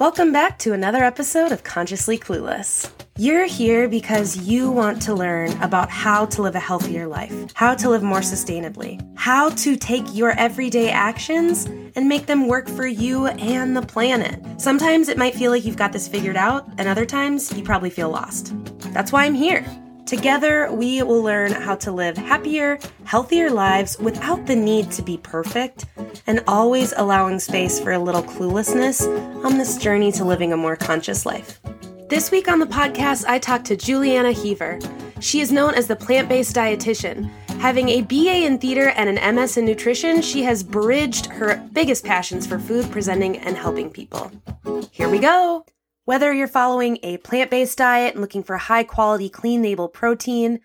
Welcome back to another episode of Consciously Clueless. You're here because you want to learn about how to live a healthier life, how to live more sustainably, how to take your everyday actions and make them work for you and the planet. Sometimes it might feel like you've got this figured out, and other times you probably feel lost. That's why I'm here. Together, we will learn how to live happier, healthier lives without the need to be perfect, and always allowing space for a little cluelessness on this journey to living a more conscious life. This week on the podcast, I talked to Julieanna Hever. She is known as the plant based dietitian. Having a BA in theater and an MS in nutrition, she has bridged her biggest passions for food, presenting, and helping people. Here we go. Whether you're following a plant based diet and looking for high quality, clean label protein,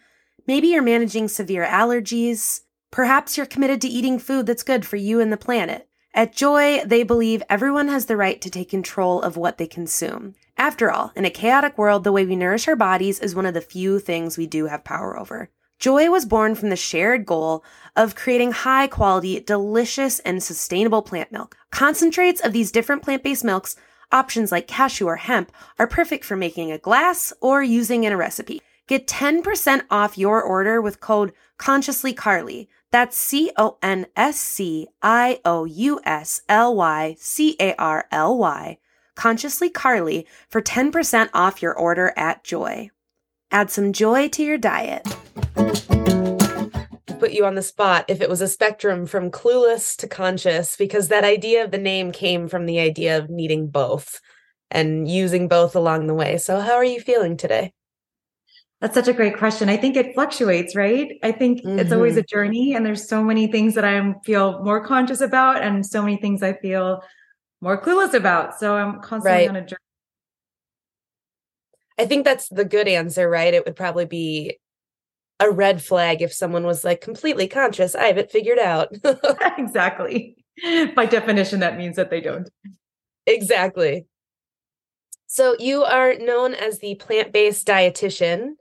maybe you're managing severe allergies, perhaps you're committed to eating food that's good for you and the planet. At Joi, they believe everyone has the right to take control of what they consume. After all, in a chaotic world, the way we nourish our bodies is one of the few things we do have power over. Joi was born from the shared goal of creating high quality, delicious, and sustainable plant milk. Concentrates of these different plant based milks, options like cashew or hemp, are perfect for making a glass or using in a recipe. Get 10% off your order with code CONSCIOUSLYCARLY. That's C O N S C I O U S L Y C A R L Y Consciously Carly for 10% off your order at Joi. Add some joy to your diet. You on the spot if it was a spectrum from clueless to conscious, because that idea of the name came from the idea of needing both and using both along the way. So, how are you feeling today? That's such a great question. I think it fluctuates, right? I think mm-hmm. it's always a mm-hmm. journey, and there's so many things that I feel more conscious about, and so many things I feel more clueless about. So I'm constantly right. on a journey. I think that's the good answer, right? It would probably be a red flag if someone was like completely conscious. I have it figured out. exactly. By definition, that means that they don't. Exactly. So you are known as the plant based dietitian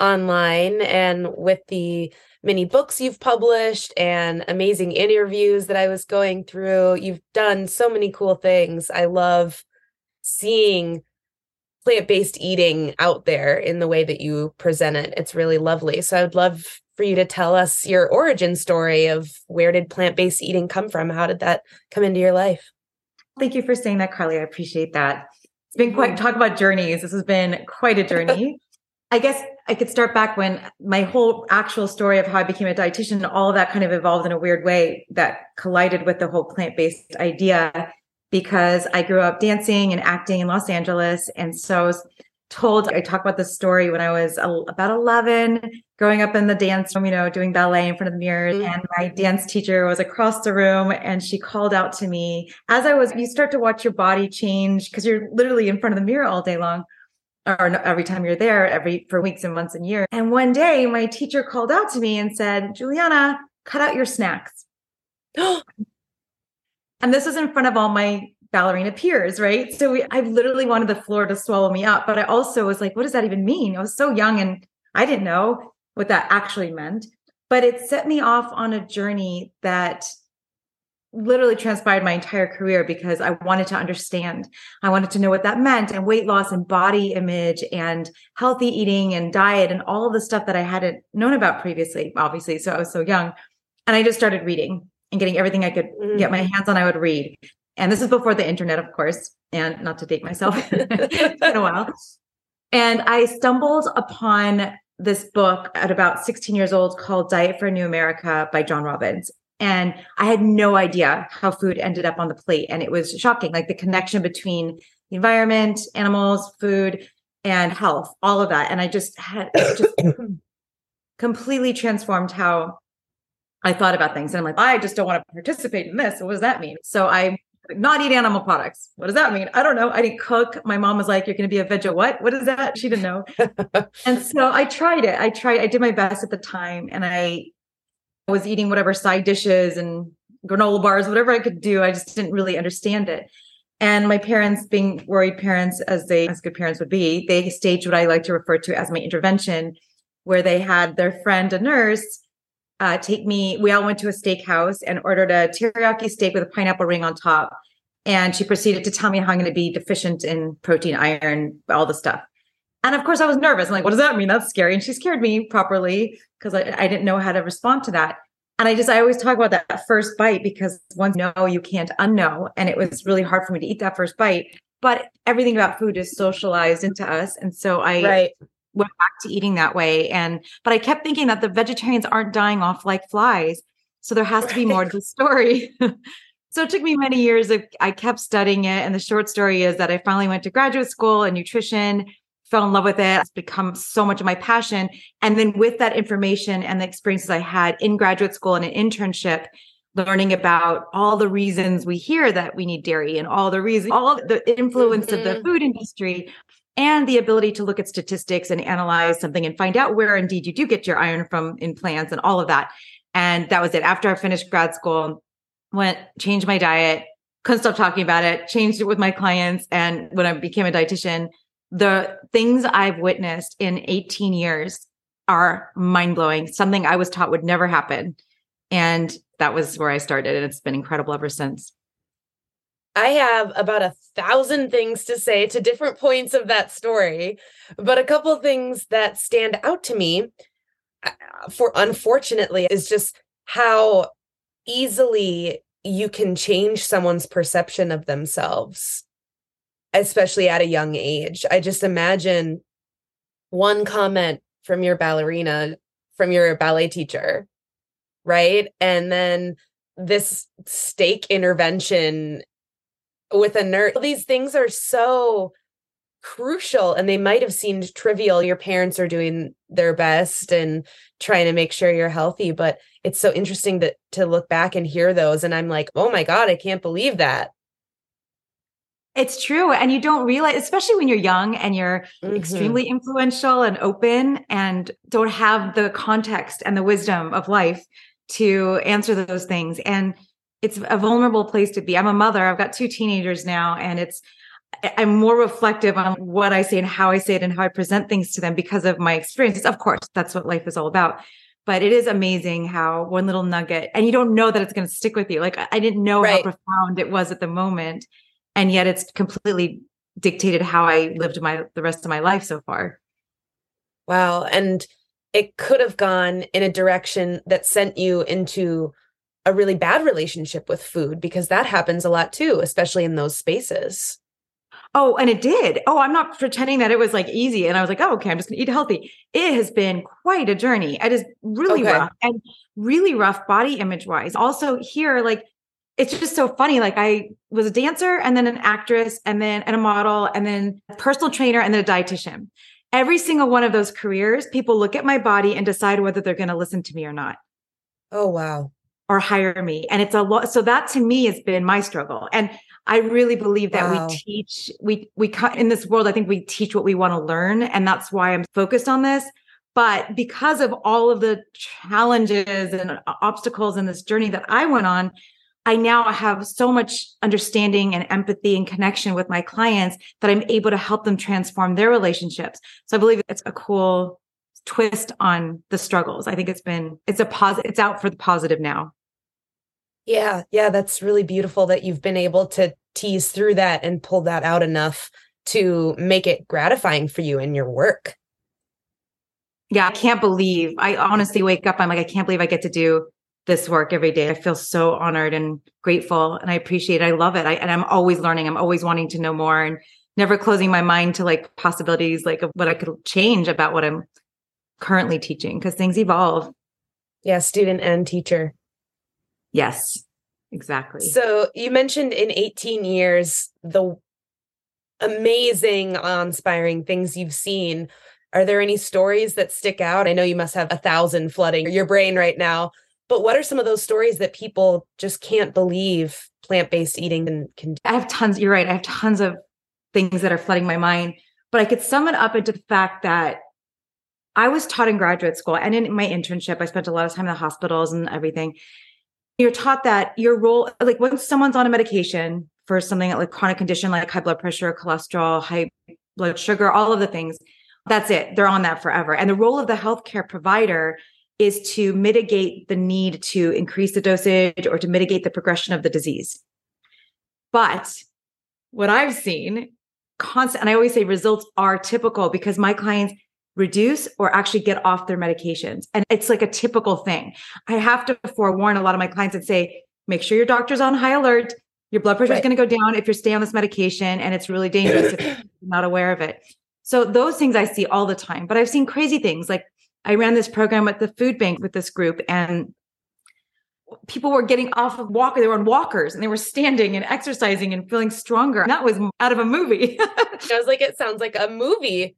online and with the many books you've published and amazing interviews that I was going through. You've done so many cool things. I love seeing plant based eating out there in the way that you present it. It's really lovely. So I would love for you to tell us your origin story of where did plant based eating come from? How did that come into your life? Thank you for saying that, Carly. I appreciate that. It's been quite talk about journeys. This has been quite a journey. I guess I could start back when my whole actual story of how I became a dietitian, all of that kind of evolved in a weird way that collided with the whole plant based idea because I grew up dancing and acting in Los Angeles. And so I was told, I talk about this story when I was about 11, growing up in the dance room, you know, doing ballet in front of the mirror. Mm-hmm. And my dance teacher was across the room and she called out to me as I was, you start to watch your body change because you're literally in front of the mirror all day long or every time you're there every for weeks and months and years. And one day my teacher called out to me and said, Julieanna, cut out your snacks. and this was in front of all my ballerina peers, right? So we, I literally wanted the floor to swallow me up, but I also was like, what does that even mean? I was so young and I didn't know what that actually meant. But it set me off on a journey that literally transpired my entire career because I wanted to understand. I wanted to know what that meant and weight loss and body image and healthy eating and diet and all the stuff that I hadn't known about previously, obviously. So I was so young. And I just started reading and getting everything I could mm. get my hands on, I would read. And this is before the internet, of course, and not to date myself in a while. And I stumbled upon this book at about 16 years old called Diet for a New America by John Robbins. And I had no idea how food ended up on the plate. And it was shocking, like the connection between the environment, animals, food, and health, all of that. And I just had just completely transformed how I thought about things. And I'm like, I just don't want to participate in this. What does that mean? So I not eat animal products. What does that mean? I don't know. I didn't cook. My mom was like, You're going to be a veg what? What is that? She didn't know. and so I tried it. I tried, I did my best at the time. And I was eating whatever side dishes and granola bars, whatever I could do. I just didn't really understand it. And my parents, being worried parents as they as good parents would be, they staged what I like to refer to as my intervention, where they had their friend, a nurse, uh, take me. We all went to a steakhouse and ordered a teriyaki steak with a pineapple ring on top. And she proceeded to tell me how I'm going to be deficient in protein, iron, all the stuff. And of course, I was nervous. I'm like, what does that mean? That's scary. And she scared me properly because I, I didn't know how to respond to that. And I just, I always talk about that first bite because once you know, you can't unknow. And it was really hard for me to eat that first bite. But everything about food is socialized into us. And so I right. Went back to eating that way. And, but I kept thinking that the vegetarians aren't dying off like flies. So there has to be more to the story. so it took me many years. Of, I kept studying it. And the short story is that I finally went to graduate school in nutrition fell in love with it. It's become so much of my passion. And then with that information and the experiences I had in graduate school and an internship, learning about all the reasons we hear that we need dairy and all the reasons, all the influence mm-hmm. of the mm-hmm. food industry and the ability to look at statistics and analyze something and find out where indeed you do get your iron from in plants and all of that. And that was it. After I finished grad school, went, changed my diet, couldn't stop talking about it, changed it with my clients. And when I became a dietitian, the things I've witnessed in 18 years are mind blowing, something I was taught would never happen. And that was where I started. And it's been incredible ever since. I have about a thousand things to say to different points of that story, but a couple things that stand out to me uh, for unfortunately is just how easily you can change someone's perception of themselves especially at a young age. I just imagine one comment from your ballerina, from your ballet teacher, right? And then this steak intervention with a nurse. These things are so crucial and they might have seemed trivial. Your parents are doing their best and trying to make sure you're healthy, but it's so interesting to to look back and hear those and I'm like, "Oh my god, I can't believe that." It's true. And you don't realize, especially when you're young and you're mm-hmm. extremely influential and open and don't have the context and the wisdom of life to answer those things. And it's a vulnerable place to be. I'm a mother. I've got two teenagers now, and it's, I'm more reflective on what I say and how I say it and how I present things to them because of my experiences. Of course, that's what life is all about. But it is amazing how one little nugget, and you don't know that it's going to stick with you. Like I didn't know right. how profound it was at the moment and yet it's completely dictated how I lived my the rest of my life so far. Wow, and it could have gone in a direction that sent you into a really bad relationship with food because that happens a lot too, especially in those spaces. Oh, and it did. Oh, I'm not pretending that it was like easy. And I was like, oh, okay, I'm just gonna eat healthy. It has been quite a journey. It is really okay. rough and really rough body image wise. Also, here, like it's just so funny. Like I was a dancer and then an actress and then and a model and then a personal trainer and then a dietitian. Every single one of those careers, people look at my body and decide whether they're going to listen to me or not. Oh wow. Or hire me. And it's a lot. So that to me has been my struggle. And I really believe that wow. we teach, we we cut in this world, I think we teach what we want to learn. And that's why I'm focused on this. But because of all of the challenges and obstacles in this journey that I went on, I now have so much understanding and empathy and connection with my clients that I'm able to help them transform their relationships. So I believe it's a cool twist on the struggles. I think it's been it's a positive it's out for the positive now. Yeah, yeah, that's really beautiful that you've been able to tease through that and pull that out enough to make it gratifying for you in your work. Yeah, I can't believe. I honestly wake up I'm like I can't believe I get to do this work every day. I feel so honored and grateful and I appreciate it. I love it. I, and I'm always learning. I'm always wanting to know more and never closing my mind to like possibilities like of what I could change about what I'm currently teaching because things evolve. Yeah, student and teacher. Yes, exactly. So you mentioned in 18 years the amazing, inspiring things you've seen. Are there any stories that stick out? I know you must have a thousand flooding your brain right now, but what are some of those stories that people just can't believe plant-based eating can, I have tons, you're right. I have tons of things that are flooding my mind, but I could sum it up into the fact that I was taught in graduate school and in my internship, I spent a lot of time in the hospitals and everything. You're taught that your role, like when someone's on a medication for something like chronic condition like high blood pressure, cholesterol, high blood sugar, all of the things, that's it. They're on that forever. And the role of the healthcare provider is to mitigate the need to increase the dosage or to mitigate the progression of the disease. But what I've seen constant, and I always say results are typical because my clients reduce or actually get off their medications. And it's like a typical thing. I have to forewarn a lot of my clients and say, make sure your doctor's on high alert. Your blood pressure is going to go down if you stay on this medication, and it's really dangerous if you're not aware of it. So those things I see all the time. But I've seen crazy things like I ran this program at the food bank with this group and people were getting off of walker they were on walkers and they were standing and exercising and feeling stronger and that was out of a movie i was like it sounds like a movie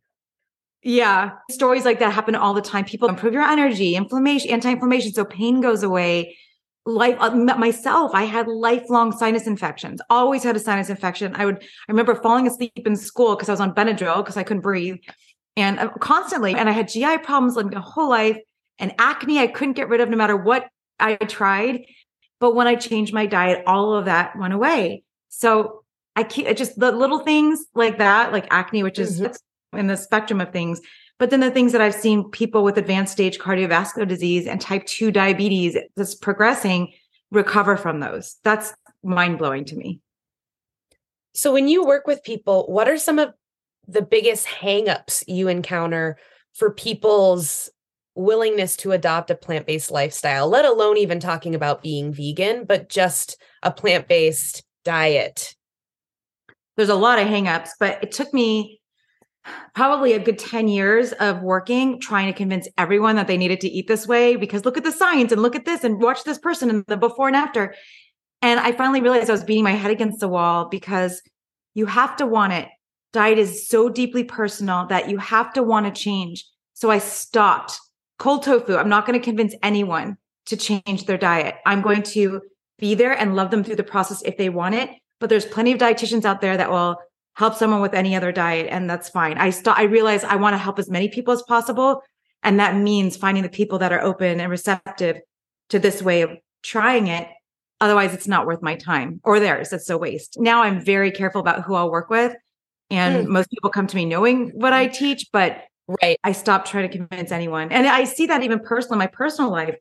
yeah. Stories like that happen all the time. People improve your energy inflammation anti-inflammation so pain goes away. Life uh, myself i had lifelong sinus infections always had a sinus infection. I would i remember falling asleep in school because i was on benadryl because i couldn't breathe and uh, constantly and i had gi problems like my whole life and acne i couldn't get rid of no matter what i tried. But when i changed my diet all of that went away. So i keep just the little things like that like acne which is mm-hmm. In the spectrum of things but then the things that I've seen people with advanced stage cardiovascular disease and type 2 diabetes that's progressing recover from those. That's mind blowing to me. So when you work with people, what are some of the biggest hangups you encounter for people's willingness to adopt a plant-based lifestyle, let alone even talking about being vegan, but just a plant-based diet? There's a lot of hangups, but it took me probably a good 10 years of working trying to convince everyone that they needed to eat this way because look at the science and look at this and watch this person and the before and after. And I finally realized I was beating my head against the wall because you have to want it. Diet is so deeply personal that you have to want to change. So I stopped cold tofu. I'm not going to convince anyone to change their diet. I'm going to be there and love them through the process if they want it. But there's plenty of dietitians out there that will help someone with any other diet and that's fine. I st- I realize I want to help as many people as possible and that means finding the people that are open and receptive to this way of trying it. Otherwise it's not worth my time or theirs. It's a waste. Now I'm very careful about who I'll work with and mm. most people come to me knowing what I teach, but right. I stop trying to convince anyone. And I see that even personally in my personal life.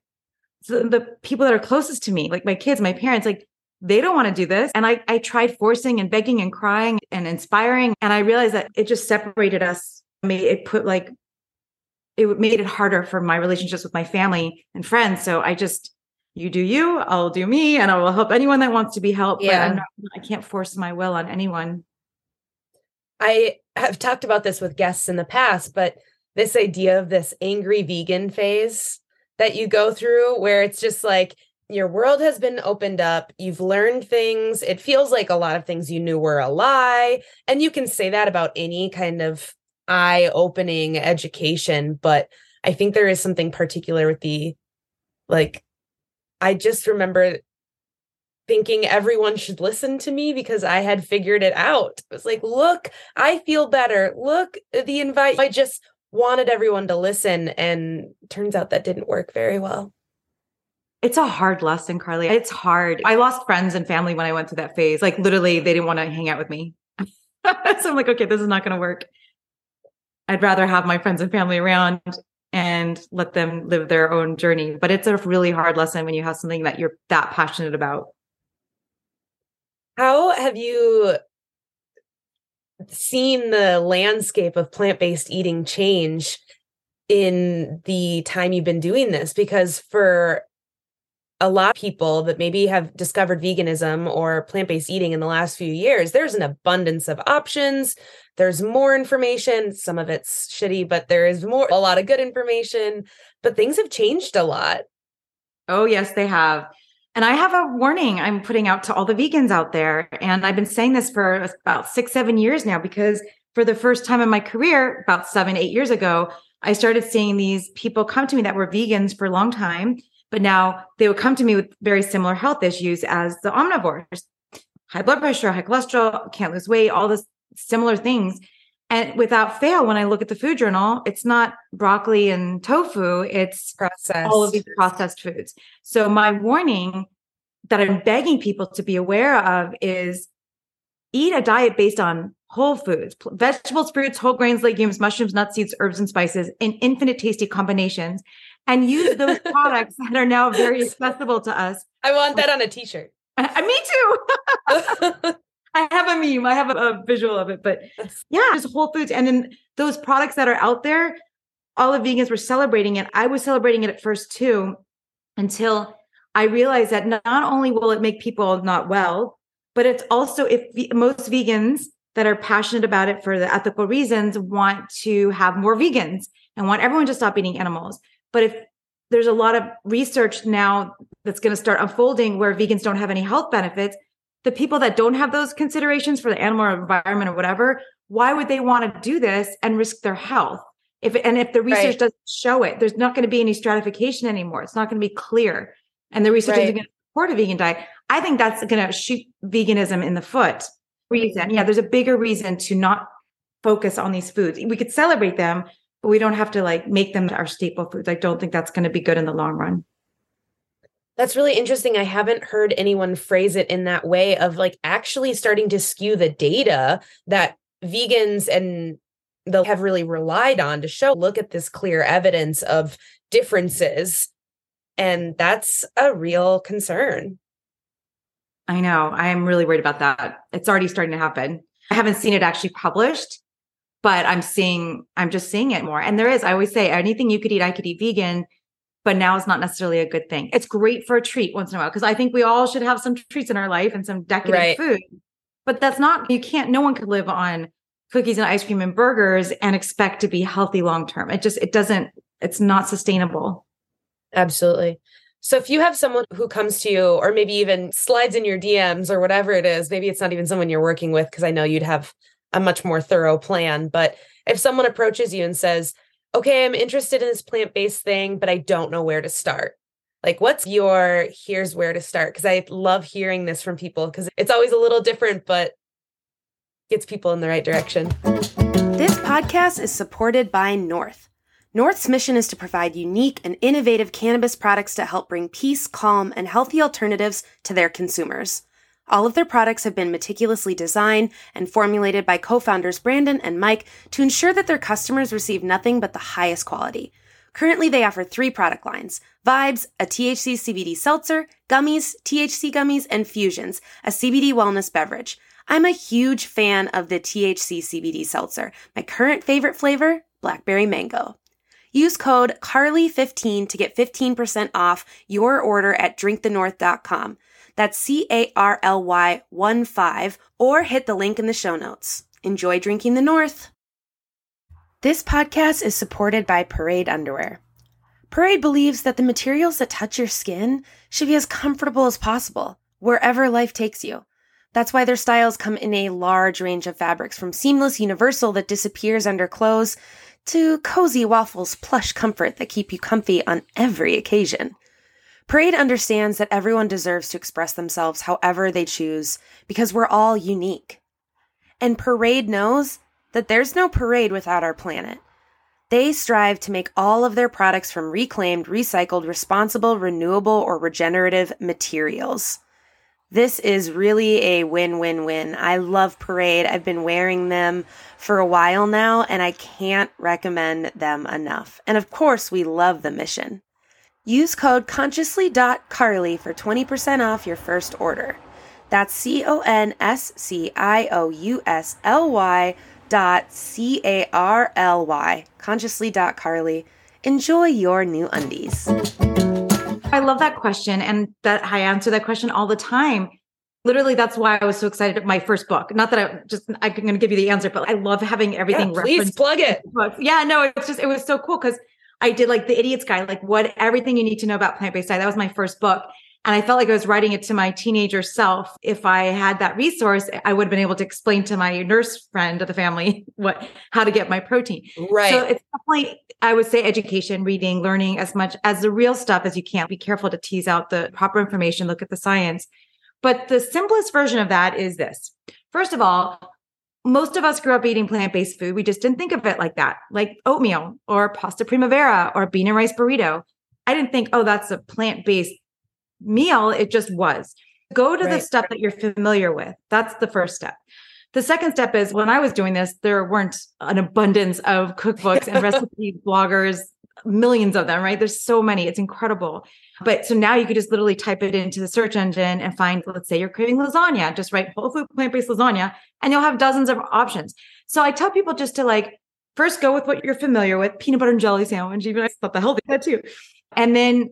So the people that are closest to me, like my kids, my parents, like they don't want to do this. And I, I tried forcing and begging and crying and inspiring. And I realized that it just separated us. Made it put like, it made it harder for my relationships with my family and friends. So I just, you do you, I'll do me, and I will help anyone that wants to be helped. Yeah. Not, I can't force my will on anyone. I have talked about this with guests in the past, but this idea of this angry vegan phase that you go through where it's just like your world has been opened up. You've learned things. It feels like a lot of things you knew were a lie. And you can say that about any kind of eye opening education. But I think there is something particular with the, like, I just remember thinking everyone should listen to me because I had figured it out. It was like, look, I feel better. Look, the invite. I just wanted everyone to listen. And turns out that didn't work very well. It's a hard lesson, Carly. It's hard. I lost friends and family when I went through that phase. Like literally, they didn't want to hang out with me. so I'm like, okay, this is not going to work. I'd rather have my friends and family around and let them live their own journey. But it's a really hard lesson when you have something that you're that passionate about. How have you seen the landscape of plant based eating change in the time you've been doing this? Because for a lot of people that maybe have discovered veganism or plant based eating in the last few years, there's an abundance of options. There's more information. Some of it's shitty, but there is more, a lot of good information. But things have changed a lot. Oh, yes, they have. And I have a warning I'm putting out to all the vegans out there. And I've been saying this for about six, seven years now, because for the first time in my career, about seven, eight years ago, I started seeing these people come to me that were vegans for a long time but now they would come to me with very similar health issues as the omnivores high blood pressure, high cholesterol, can't lose weight, all this similar things. And without fail, when I look at the food journal, it's not broccoli and tofu, it's processed. all of these processed foods. So, my warning that I'm begging people to be aware of is eat a diet based on whole foods, vegetables, fruits, whole grains, legumes, mushrooms, nuts, seeds, herbs, and spices in infinite tasty combinations and use those products that are now very accessible to us. I want that on a t-shirt. Uh, me too. I have a meme. I have a, a visual of it, but yeah, just Whole Foods. And then those products that are out there, all the vegans were celebrating it. I was celebrating it at first too, until I realized that not only will it make people not well, but it's also if most vegans that are passionate about it for the ethical reasons want to have more vegans and want everyone to stop eating animals. But if there's a lot of research now that's going to start unfolding where vegans don't have any health benefits, the people that don't have those considerations for the animal or environment or whatever, why would they want to do this and risk their health? If and if the research right. doesn't show it, there's not going to be any stratification anymore. It's not going to be clear. And the research right. isn't going to support a vegan diet. I think that's going to shoot veganism in the foot. Reason. Yeah, there's a bigger reason to not focus on these foods. We could celebrate them, but we don't have to like make them our staple foods. I don't think that's going to be good in the long run. That's really interesting. I haven't heard anyone phrase it in that way of like actually starting to skew the data that vegans and they'll have really relied on to show look at this clear evidence of differences. And that's a real concern. I know. I'm really worried about that. It's already starting to happen. I haven't seen it actually published, but I'm seeing, I'm just seeing it more. And there is, I always say, anything you could eat, I could eat vegan, but now is not necessarily a good thing. It's great for a treat once in a while because I think we all should have some treats in our life and some decadent right. food. But that's not, you can't, no one could live on cookies and ice cream and burgers and expect to be healthy long term. It just, it doesn't, it's not sustainable. Absolutely. So if you have someone who comes to you or maybe even slides in your DMs or whatever it is, maybe it's not even someone you're working with because I know you'd have a much more thorough plan. But if someone approaches you and says, okay, I'm interested in this plant based thing, but I don't know where to start. Like, what's your here's where to start? Because I love hearing this from people because it's always a little different, but gets people in the right direction. This podcast is supported by North. North's mission is to provide unique and innovative cannabis products to help bring peace, calm, and healthy alternatives to their consumers. All of their products have been meticulously designed and formulated by co founders Brandon and Mike to ensure that their customers receive nothing but the highest quality. Currently, they offer three product lines Vibes, a THC CBD seltzer, Gummies, THC Gummies, and Fusions, a CBD wellness beverage. I'm a huge fan of the THC CBD seltzer. My current favorite flavor, blackberry mango. Use code CARLY15 to get 15% off your order at drinkthenorth.com. That's C A R L Y 1 5, or hit the link in the show notes. Enjoy drinking the North. This podcast is supported by Parade Underwear. Parade believes that the materials that touch your skin should be as comfortable as possible, wherever life takes you. That's why their styles come in a large range of fabrics, from seamless universal that disappears under clothes to cozy waffles plush comfort that keep you comfy on every occasion. Parade understands that everyone deserves to express themselves however they choose because we're all unique. And Parade knows that there's no parade without our planet. They strive to make all of their products from reclaimed, recycled, responsible, renewable, or regenerative materials. This is really a win win win. I love Parade. I've been wearing them for a while now, and I can't recommend them enough. And of course, we love the mission. Use code consciously.carly for 20% off your first order. That's C O N S C I O U S L Y dot C A R L Y, consciously.carly. Enjoy your new undies. I love that question. And that I answer that question all the time. Literally, that's why I was so excited. About my first book. Not that I just I'm going to give you the answer, but I love having everything. Yeah, please plug it. Yeah, no, it's just it was so cool because I did like the idiot's guide, like what everything you need to know about plant-based diet. That was my first book. And I felt like I was writing it to my teenager self. If I had that resource, I would have been able to explain to my nurse friend of the family what how to get my protein. Right. So it's definitely, I would say education, reading, learning as much as the real stuff as you can. Be careful to tease out the proper information, look at the science. But the simplest version of that is this. First of all, most of us grew up eating plant-based food. We just didn't think of it like that, like oatmeal or pasta primavera or bean and rice burrito. I didn't think, oh, that's a plant-based meal. It just was. Go to right. the stuff that you're familiar with. That's the first step. The second step is when I was doing this, there weren't an abundance of cookbooks and recipe bloggers, millions of them, right? There's so many. It's incredible. But so now you could just literally type it into the search engine and find, let's say you're craving lasagna, just write whole food plant based lasagna and you'll have dozens of options. So I tell people just to like first go with what you're familiar with, peanut butter and jelly sandwich, even I thought the healthy that too. And then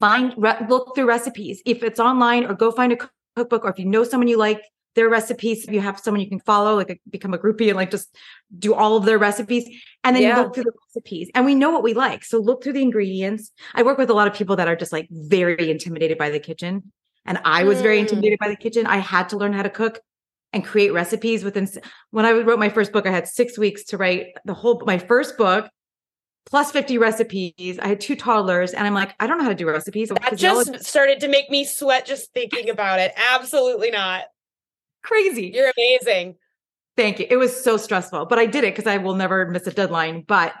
find re- look through recipes. If it's online or go find a cookbook or if you know someone you like their recipes, you have someone you can follow, like a, become a groupie and like just do all of their recipes. And then yeah. you look through the recipes and we know what we like. So look through the ingredients. I work with a lot of people that are just like very intimidated by the kitchen. And I was mm. very intimidated by the kitchen. I had to learn how to cook and create recipes within when I wrote my first book, I had six weeks to write the whole my first book plus 50 recipes. I had two toddlers, and I'm like, I don't know how to do recipes. That just started to make me sweat just thinking about it. Absolutely not. Crazy. You're amazing. Thank you. It was so stressful, but I did it because I will never miss a deadline. But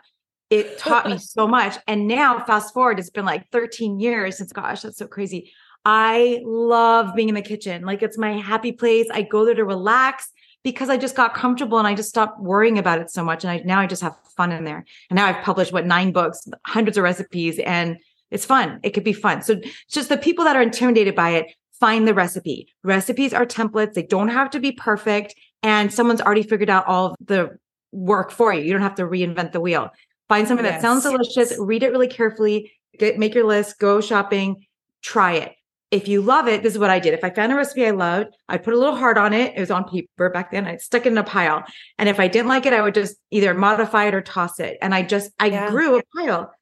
it taught me so much. And now, fast forward, it's been like 13 years since, gosh, that's so crazy. I love being in the kitchen. Like it's my happy place. I go there to relax because I just got comfortable and I just stopped worrying about it so much. And I now I just have fun in there. And now I've published what nine books, hundreds of recipes, and it's fun. It could be fun. So just the people that are intimidated by it, find the recipe. Recipes are templates. They don't have to be perfect. And someone's already figured out all the work for you. You don't have to reinvent the wheel. Find something yes. that sounds delicious, read it really carefully, get make your list, go shopping, try it if you love it, this is what I did. If I found a recipe I loved, I put a little heart on it. It was on paper back then. I stuck it in a pile. And if I didn't like it, I would just either modify it or toss it. And I just, I yeah. grew a pile.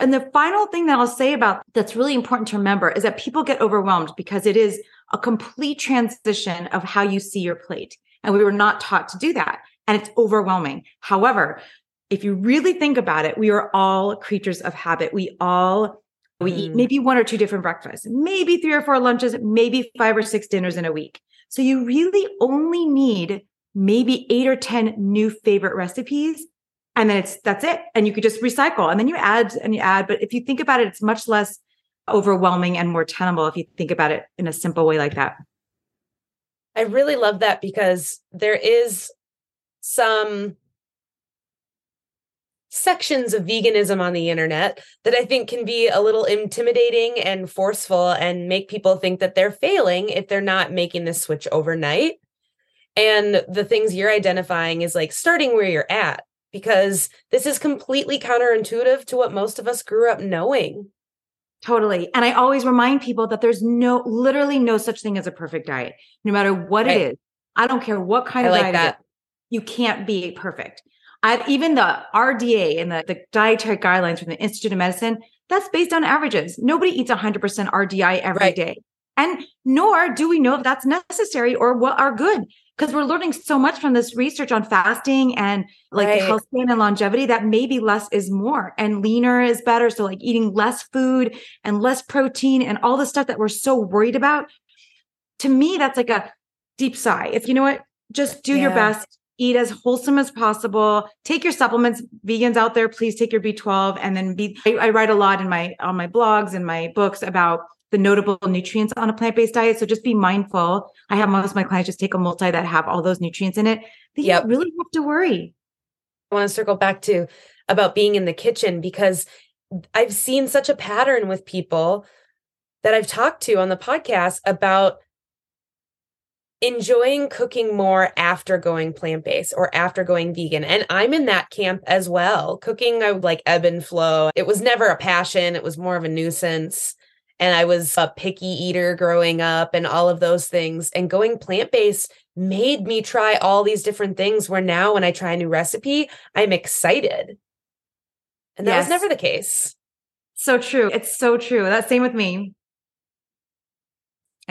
And the final thing that I'll say about that's really important to remember is that people get overwhelmed because it is a complete transition of how you see your plate. And we were not taught to do that. And it's overwhelming. However, if you really think about it, we are all creatures of habit. We all we mm. eat maybe one or two different breakfasts, maybe three or four lunches, maybe five or six dinners in a week. So you really only need maybe eight or 10 new favorite recipes. And then it's that's it. And you could just recycle and then you add and you add. But if you think about it, it's much less overwhelming and more tenable if you think about it in a simple way like that. I really love that because there is some sections of veganism on the internet that I think can be a little intimidating and forceful and make people think that they're failing if they're not making this switch overnight. And the things you're identifying is like starting where you're at, because this is completely counterintuitive to what most of us grew up knowing. Totally. And I always remind people that there's no, literally no such thing as a perfect diet, no matter what right. it is. I don't care what kind I of like diet that. You can't be perfect. I've, even the RDA and the, the dietary guidelines from the Institute of Medicine, that's based on averages. Nobody eats 100% RDI every right. day, And nor do we know if that's necessary or what are good because we're learning so much from this research on fasting and like right. health span and longevity that maybe less is more and leaner is better. So like eating less food and less protein and all the stuff that we're so worried about. To me, that's like a deep sigh. If you know what, just do yeah. your best eat as wholesome as possible take your supplements vegans out there please take your b12 and then be I, I, write a lot in my on my blogs and my books about the notable nutrients on a plant-based diet so just be mindful i have most of my clients just take a multi that have all those nutrients in it you yep. don't really have to worry i want to circle back to about being in the kitchen because i've seen such a pattern with people that i've talked to on the podcast about enjoying cooking more after going plant based or after going vegan. And I'm in that camp as well. Cooking, I would like ebb and flow. It was never a passion, it was more of a nuisance. And I was a picky eater growing up and all of those things. And going plant based made me try all these different things where now when I try a new recipe, I'm excited. And that yes. was never the case. So true. It's so true. That same with me.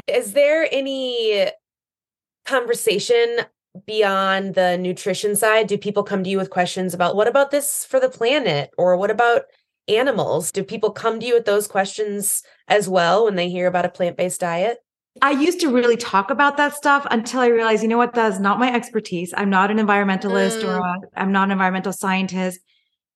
Is there any conversation beyond the nutrition side? Do people come to you with questions about what about this for the planet or what about animals? Do people come to you with those questions as well when they hear about a plant based diet? I used to really talk about that stuff until I realized, you know what, that's not my expertise. I'm not an environmentalist mm. or i am not an environmental scientist.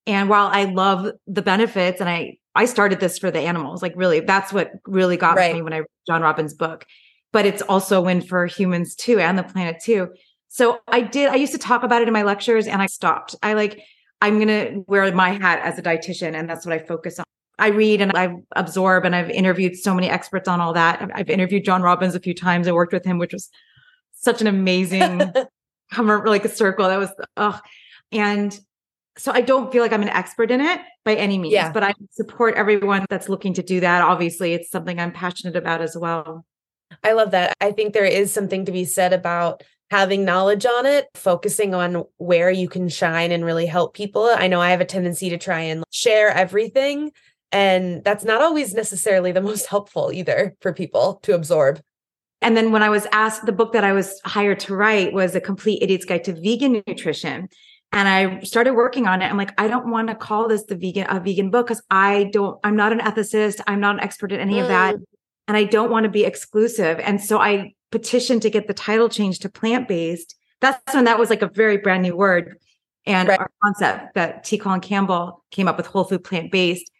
And while I love the benefits and I I started this for the animals, like really, that's what really got right. me when I read John Robbins' book but it's also a win for humans too and the planet too. So I did, I used to talk about it in my lectures and I stopped. I like, I'm going to wear my hat as a dietitian and that's what I focus on. I read and I absorb and I've interviewed so many experts on all that. I've interviewed John Robbins a few times. I worked with him, which was such an amazing like a circle. That was ugh. And so I don't feel like I'm an expert in it by any means, Yeah. but I support everyone that's looking to do that. Obviously, it's something I'm passionate about as well. I love that. I think there is something to be said about having knowledge on it, focusing on where you can shine and really help people. I know I have a tendency to try and share everything, and that's not always necessarily the most helpful either for people to absorb. And then when I was asked, the book that I was hired to write was A Complete Idiot's Guide to Vegan Nutrition. And I started working on it. I'm like, I don't want to call this the vegan a vegan book because I don't, I'm not an ethicist. I'm not an expert in any of that. Mm. And I don't want to be exclusive. And so I petitioned to get the title changed to plant-based. That's when that was like a very brand new word. And Right. our concept that T. Colin Campbell came up with whole food plant-based.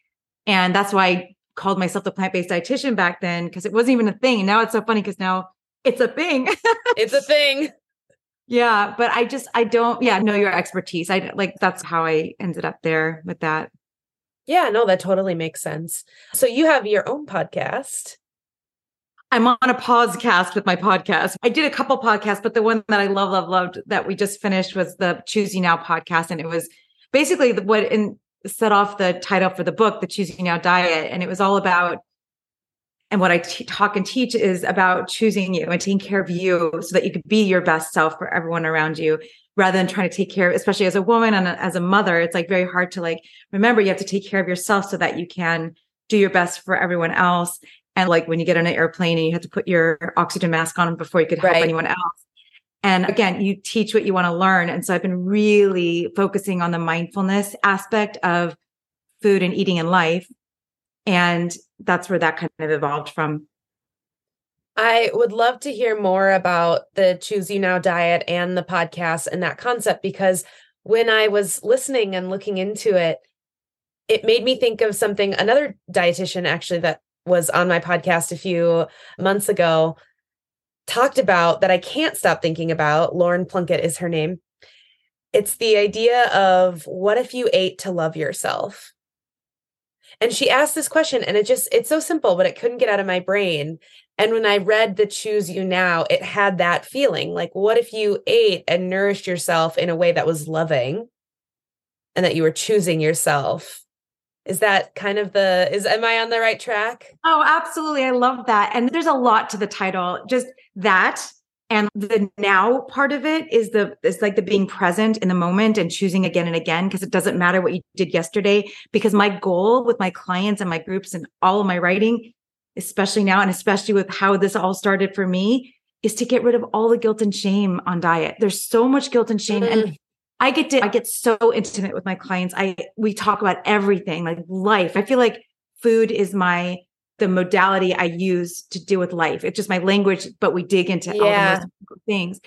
And that's why I called myself the plant-based dietitian back then, because it wasn't even a thing. Now it's so funny because now it's a thing. It's a thing. yeah. But I just I don't, yeah, know your expertise. I like that's how I ended up there with that. Yeah, no, that totally makes sense. So you have your own podcast. I'm on a podcast with my podcast. I did a couple podcasts, but the one that I love, love, loved that we just finished was the Choose You Now podcast. And it was basically what in, set off the title for the book, The Choose You Now Diet. And it was all about, and what I t- talk and teach is about choosing you and taking care of you so that you could be your best self for everyone around you rather than trying to take care of, especially as a woman and a- as a mother. It's like very hard to like, remember you have to take care of yourself so that you can do your best for everyone else. And like when you get on an airplane and you have to put your oxygen mask on before you could help Right. anyone else. And again, you teach what you want to learn. And so I've been really focusing on the mindfulness aspect of food and eating in life. And that's where that kind of evolved from. I would love to hear more about the Choose You Now diet and the podcast and that concept because when I was listening and looking into it, it made me think of something another dietitian actually that was on my podcast a few months ago talked about that I can't stop thinking about. Lauren Plunkett is her name. It's the idea of what if you ate to love yourself? And she asked this question, and it just, it's so simple, but it couldn't get out of my brain. And when I read the Choose You Now, it had that feeling like, what if you ate and nourished yourself in a way that was loving and that you were choosing yourself? Is that kind of the, is, am I on the right track? Oh, absolutely. I love that. And there's a lot to the title. Just that and the now part of it is the is like the being present in the moment and choosing again and again because it doesn't matter what you did yesterday because my goal with my clients and my groups and all of my writing especially now and especially with how this all started for me is to get rid of all the guilt and shame on diet. There's so much guilt and shame and mm. I get to I get so intimate with my clients. I we talk about everything like life. I feel like food is my the modality I use to deal with life. It's just my language, but we dig into all the Yeah. most important things.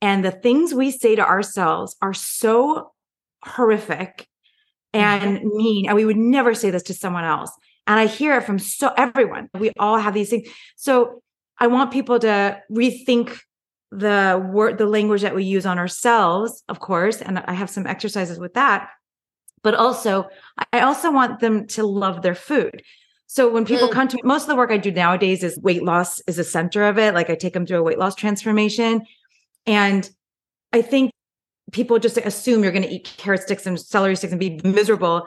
And the things we say to ourselves are so horrific mm-hmm. and mean. And we would never say this to someone else. And I hear it from so everyone. We all have these things. So I want people to rethink the word the language that we use on ourselves, of course. And I have some exercises with that. But also, I also want them to love their food. So when people Mm. come to me, most of the work I do nowadays is weight loss is a center of it. Like I take them through a weight loss transformation. And I think people just assume you're going to eat carrot sticks and celery sticks and be miserable.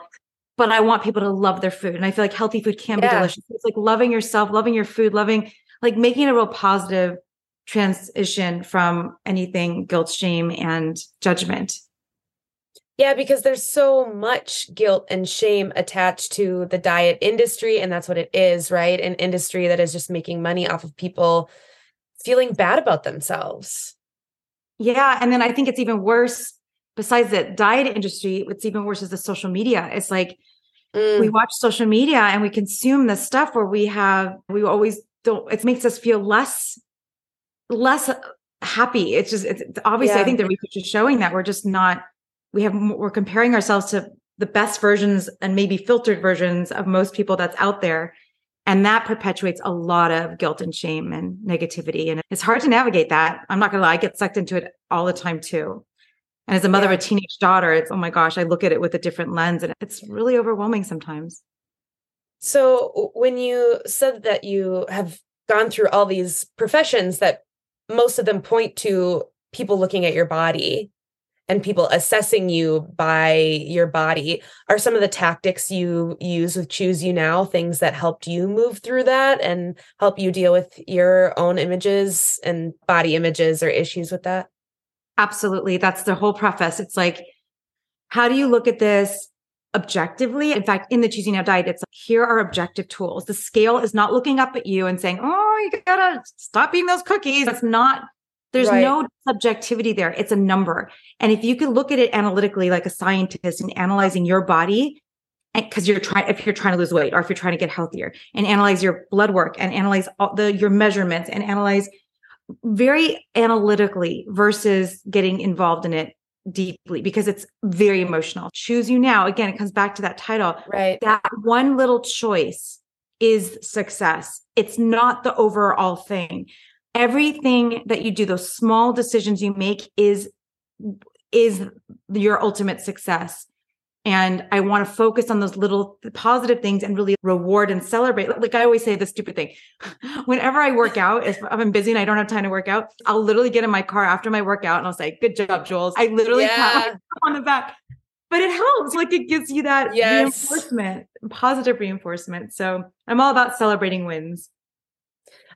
But I want people to love their food. And I feel like healthy food can be delicious. It's like loving yourself, loving your food, loving, like making it a real positive transition from anything guilt, shame, and judgment. Yeah, because there's so much guilt and shame attached to the diet industry. And that's what it is, right? An industry that is just making money off of people feeling bad about themselves. Yeah. And then I think it's even worse. Besides the diet industry, what's even worse is the social media. It's like Mm, we watch social media and we consume this stuff where we have, we always don't, it makes us feel less, less uh, happy. It's just, it's, it's obviously, I think the research is showing that we're just not, we have, we're comparing ourselves to the best versions and maybe filtered versions of most people that's out there. And that perpetuates a lot of guilt and shame and negativity. And it's hard to navigate that. I'm not going to lie, I get sucked into it all the time too. And as a mother Yeah. of a teenage daughter, it's, oh my gosh, I look at it with a different lens and it's really overwhelming sometimes. So when you said that you have gone through all these professions that most of them point to people looking at your body and people assessing you by your body. Are some of the tactics you use with choose you now things that helped you move through that and help you deal with your own images and body images or issues with that? Absolutely. That's the whole preface. It's like how do you look at this objectively in fact in the Choose You Now diet it's like, here are objective tools the scale is not looking up at you and saying oh you gotta stop eating those cookies it's not there's right. no subjectivity there. It's a number. And if you can look at it analytically, like a scientist and analyzing your body, because you're trying, if you're trying to lose weight or if you're trying to get healthier and analyze your blood work and analyze all the, your measurements and analyze very analytically versus getting involved in it deeply because it's very emotional. Choose you now. Again, it comes back to that title. Right. That one little choice is success. It's not the overall thing everything that you do those small decisions you make is is your ultimate success and i want to focus on those little positive things and really reward and celebrate. Like i always say the stupid thing. Whenever i work out if i'm busy and i don't have time to work out i'll literally get in my car after my workout and i'll say good job jules. I literally yeah. pat on the back. But it helps. Like it gives you that yes. reinforcement positive reinforcement. So i'm all about celebrating wins.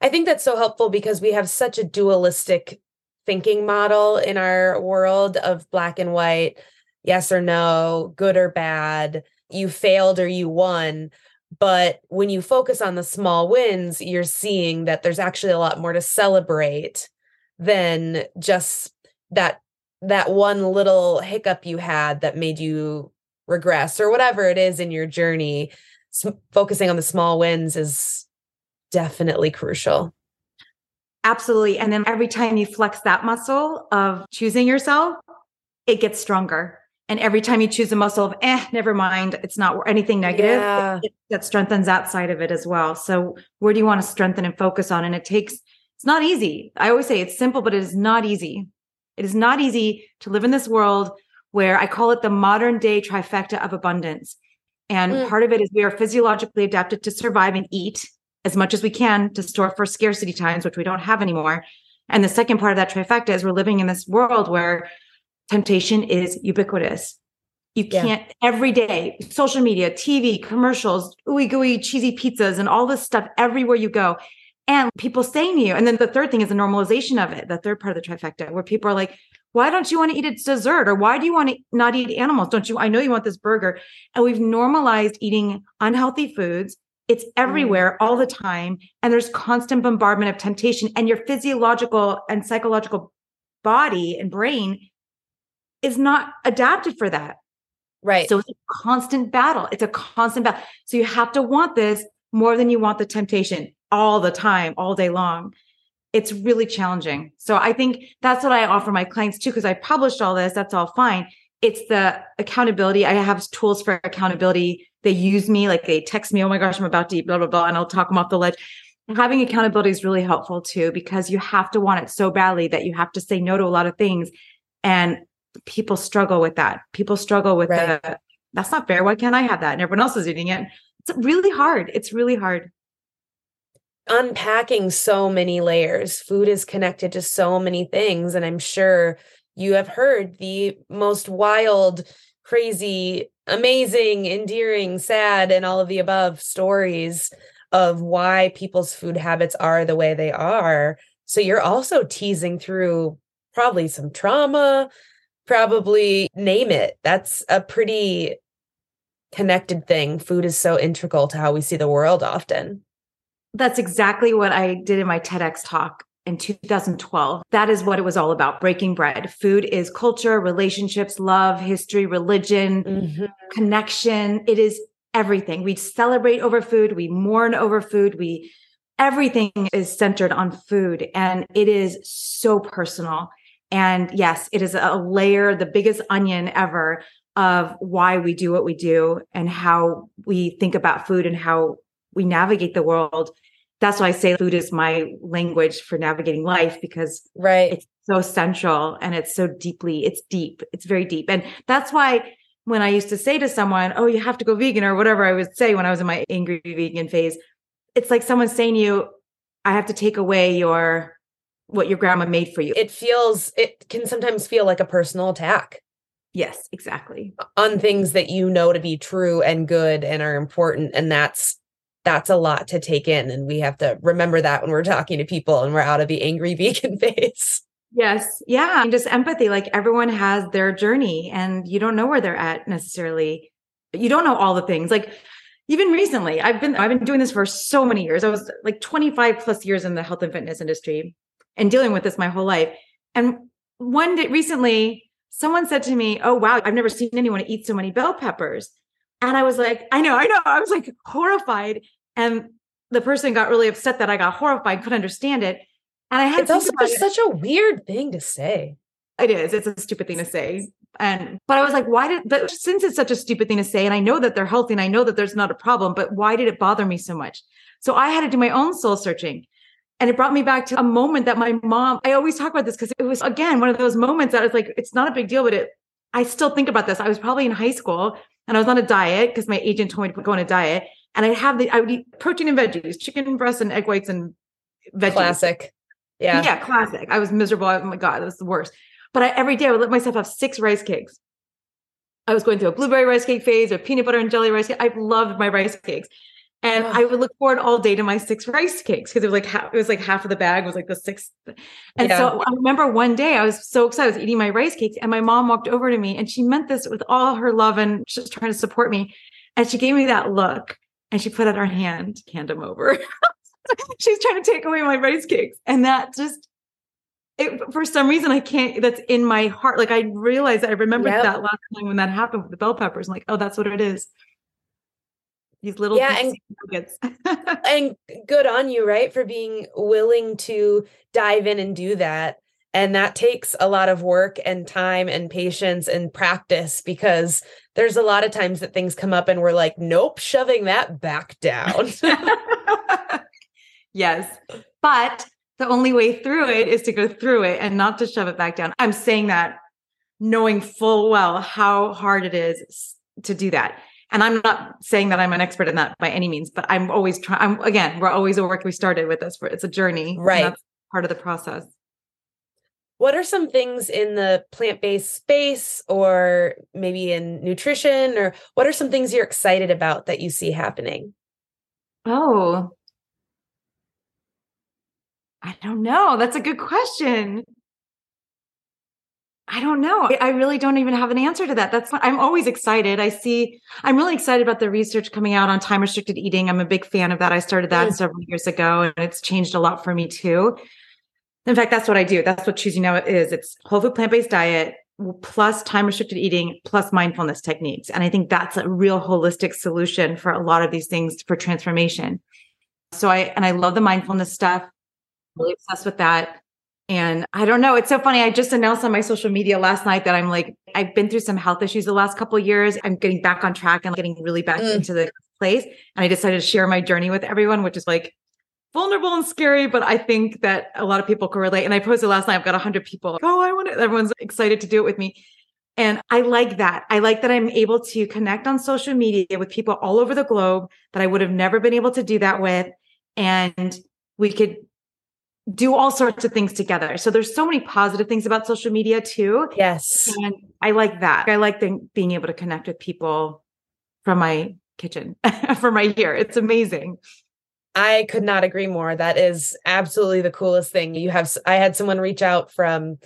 I think that's so helpful because we have such a dualistic thinking model in our world of black and white, yes or no, good or bad, you failed or you won. But when you focus on the small wins, you're seeing that there's actually a lot more to celebrate than just that that one little hiccup you had that made you regress or whatever it is in your journey. So focusing on the small wins is definitely crucial. Absolutely. And then every time you flex that muscle of choosing yourself, it gets stronger. And every time you choose a muscle of, eh, never mind, it's not anything negative, yeah. it, it, that strengthens that side of it as well. So, where do you want to strengthen and focus on? And it takes, it's not easy. I always say it's simple, but it is not easy. It is not easy to live in this world where I call it the modern day trifecta of abundance. And mm. part of it is we are physiologically adapted to survive and eat as much as we can to store for scarcity times, which we don't have anymore. And the second part of that trifecta is we're living in this world where temptation is ubiquitous. You can't yeah. every day, social media, TV, commercials, ooey gooey, cheesy pizzas, and all this stuff everywhere you go. And people saying to you, and then the third thing is the normalization of it, the third part of the trifecta, where people are like, why don't you want to eat a dessert? Or why do you want to not eat animals? Don't you? I know you want this burger. And we've normalized eating unhealthy foods it's mm. everywhere all the time. And there's constant bombardment of temptation. And your physiological and psychological body and brain is not adapted for that. Right. So it's a constant battle. It's a constant battle. So you have to want this more than you want the temptation all the time, all day long. It's really challenging. So I think that's what I offer my clients too, because I published all this. That's all fine. It's the accountability. I have tools for accountability they use me, like they text me, oh my gosh, I'm about to eat, blah, blah, blah, and I'll talk them off the ledge. Having accountability is really helpful too, because you have to want it so badly that you have to say no to a lot of things. And people struggle with that. People struggle with right. the, that's not fair. Why can't I have that? And everyone else is eating it. It's really hard. It's really hard unpacking so many layers. Food is connected to so many things. And I'm sure you have heard the most wild, crazy amazing, endearing, sad, and all of the above stories of why people's food habits are the way they are. So you're also teasing through probably some trauma, probably name it. That's a pretty connected thing. Food is so integral to how we see the world often. That's exactly what I did in my TEDx talk in 2012. That is what it was all about breaking bread. Food is culture, relationships, love, history, religion, mm-hmm. connection. It is everything. We celebrate over food, we mourn over food, we everything is centered on food and it is so personal. And yes, it is a layer, the biggest onion ever of why we do what we do and how we think about food and how we navigate the world that's why I say food is my language for navigating life because right. it's so central and it's so deeply, it's deep. It's very deep. And that's why when I used to say to someone, Oh, you have to go vegan or whatever I would say when I was in my angry vegan phase, it's like someone saying to you, I have to take away your what your grandma made for you. It feels, it can sometimes feel like a personal attack. Yes, exactly. On things that you know to be true and good and are important. And that's, that's a lot to take in. And we have to remember that when we're talking to people and we're out of the angry vegan phase. Yes. Yeah. And just empathy. Like everyone has their journey and you don't know where they're at necessarily. You don't know all the things. Like even recently, I've been I've been doing this for so many years. I was like 25 plus years in the health and fitness industry and dealing with this my whole life. And one day recently, someone said to me, Oh wow, I've never seen anyone eat so many bell peppers. And I was like, I know, I know. I was like horrified. And the person got really upset that I got horrified, couldn't understand it. And I had it's also such a weird thing to say. It is. It's a stupid thing to say. And but I was like, why did but since it's such a stupid thing to say, and I know that they're healthy and I know that there's not a problem, but why did it bother me so much? So I had to do my own soul searching. And it brought me back to a moment that my mom, I always talk about this because it was again one of those moments that was like, it's not a big deal, but it I still think about this. I was probably in high school and I was on a diet because my agent told me to go on a diet. And I'd have the I would eat protein and veggies, chicken breasts and egg whites and veggies. Classic. Yeah. Yeah, classic. I was miserable. Oh my God, it was the worst. But I, every day I would let myself have six rice cakes. I was going through a blueberry rice cake phase or peanut butter and jelly rice cake. I loved my rice cakes. And I would look forward all day to my six rice cakes because it was like half, it was like half of the bag was like the sixth. And yeah. so I remember one day I was so excited. I was eating my rice cakes and my mom walked over to me and she meant this with all her love and just trying to support me. And she gave me that look and she put out her hand, hand them over. She's trying to take away my rice cakes. And that just it, for some reason I can't that's in my heart. Like I realized I remembered yep. that last time when that happened with the bell peppers. I'm like, oh, that's what it is. These little yeah, and, nuggets. and good on you, right? For being willing to dive in and do that. And that takes a lot of work and time and patience and practice because there's a lot of times that things come up and we're like, nope, shoving that back down. yes. But the only way through it is to go through it and not to shove it back down. I'm saying that knowing full well how hard it is to do that. And I'm not saying that I'm an expert in that by any means, but I'm always trying. I'm again, we're always a work we started with this. It's a journey, right? That's part of the process. What are some things in the plant based space, or maybe in nutrition, or what are some things you're excited about that you see happening? Oh, I don't know. That's a good question. I don't know. I really don't even have an answer to that. That's I'm always excited. I see I'm really excited about the research coming out on time restricted eating. I'm a big fan of that. I started that mm. several years ago and it's changed a lot for me too. In fact, that's what I do. That's what Choose You Now is. It's whole food plant-based diet plus time restricted eating plus mindfulness techniques. And I think that's a real holistic solution for a lot of these things for transformation. So I and I love the mindfulness stuff I'm really obsessed with that. And I don't know. It's so funny. I just announced on my social media last night that I'm like, I've been through some health issues the last couple years. I'm getting back on track and getting really back mm. into the place. And I decided to share my journey with everyone, which is like vulnerable and scary, but I think that a lot of people can relate. And I posted last night, I've got 100 people. Oh, I want it. Everyone's excited to do it with me. And I like that. I like that I'm able to connect on social media with people all over the globe that I would have never been able to do that with. And we could do all sorts of things together. So there's so many positive things about social media too. Yes. And I like that. I like the, being able to connect with people from my kitchen, from my here. It's amazing. I could not agree more. That is absolutely the coolest thing. You have I had someone reach out from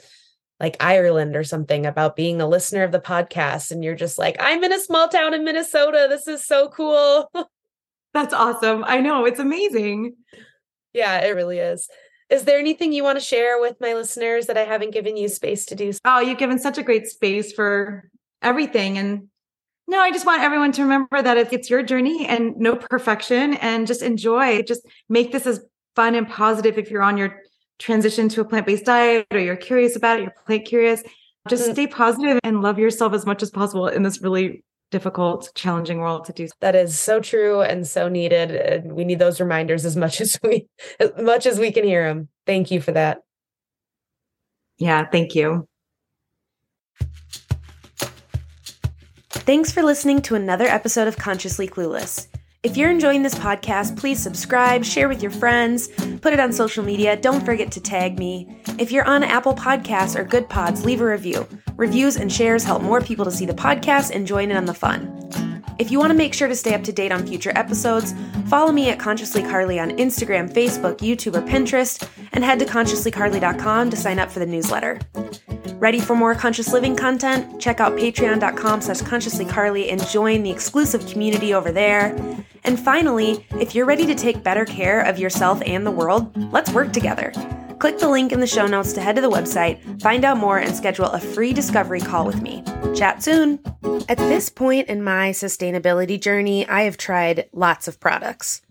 like Ireland or something about being a listener of the podcast and you're just like, "I'm in a small town in Minnesota. This is so cool." That's awesome. I know. It's amazing. Yeah, it really is. Is there anything you want to share with my listeners that I haven't given you space to do? Oh, you've given such a great space for everything. And no, I just want everyone to remember that it's, your journey and no perfection and just enjoy. Just make this as fun and positive if you're on your transition to a plant based diet or you're curious about it, you're plant curious. Just mm-hmm. stay positive and love yourself as much as possible in this really difficult, challenging world to do. That is so true and so needed. And we need those reminders as much as we as much as we can hear them. Thank you for that. Yeah, thank you. Thanks for listening to another episode of Consciously Clueless. If you're enjoying this podcast, please subscribe, share with your friends, put it on social media. Don't forget to tag me. If you're on Apple Podcasts or Goodpods, leave a review. Reviews and shares help more people to see the podcast and join in on the fun. If you want to make sure to stay up to date on future episodes, follow me at Consciously Carly on Instagram, Facebook, YouTube, or Pinterest, and head to consciouslycarly.com to sign up for the newsletter. Ready for more conscious living content? Check out patreon.com slash consciouslycarly and join the exclusive community over there. And finally, if you're ready to take better care of yourself and the world, let's work together. Click the link in the show notes to head to the website, find out more, and schedule a free discovery call with me. Chat soon! At this point in my sustainability journey, I have tried lots of products.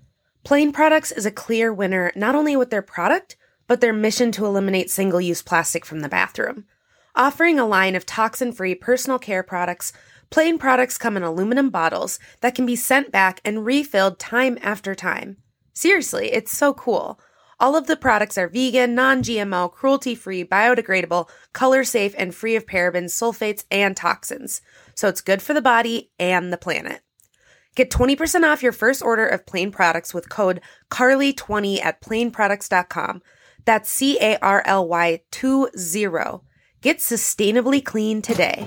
Plaine Products is a clear winner not only with their product, but their mission to eliminate single use plastic from the bathroom. Offering a line of toxin free personal care products, Plaine Products come in aluminum bottles that can be sent back and refilled time after time. Seriously, it's so cool. All of the products are vegan, non GMO, cruelty free, biodegradable, color safe, and free of parabens, sulfates, and toxins. So it's good for the body and the planet. Get 20% off your first order of Plaine products with code CARLY20 at plaineproducts.com. That's C A R L Y 20. Get sustainably clean today.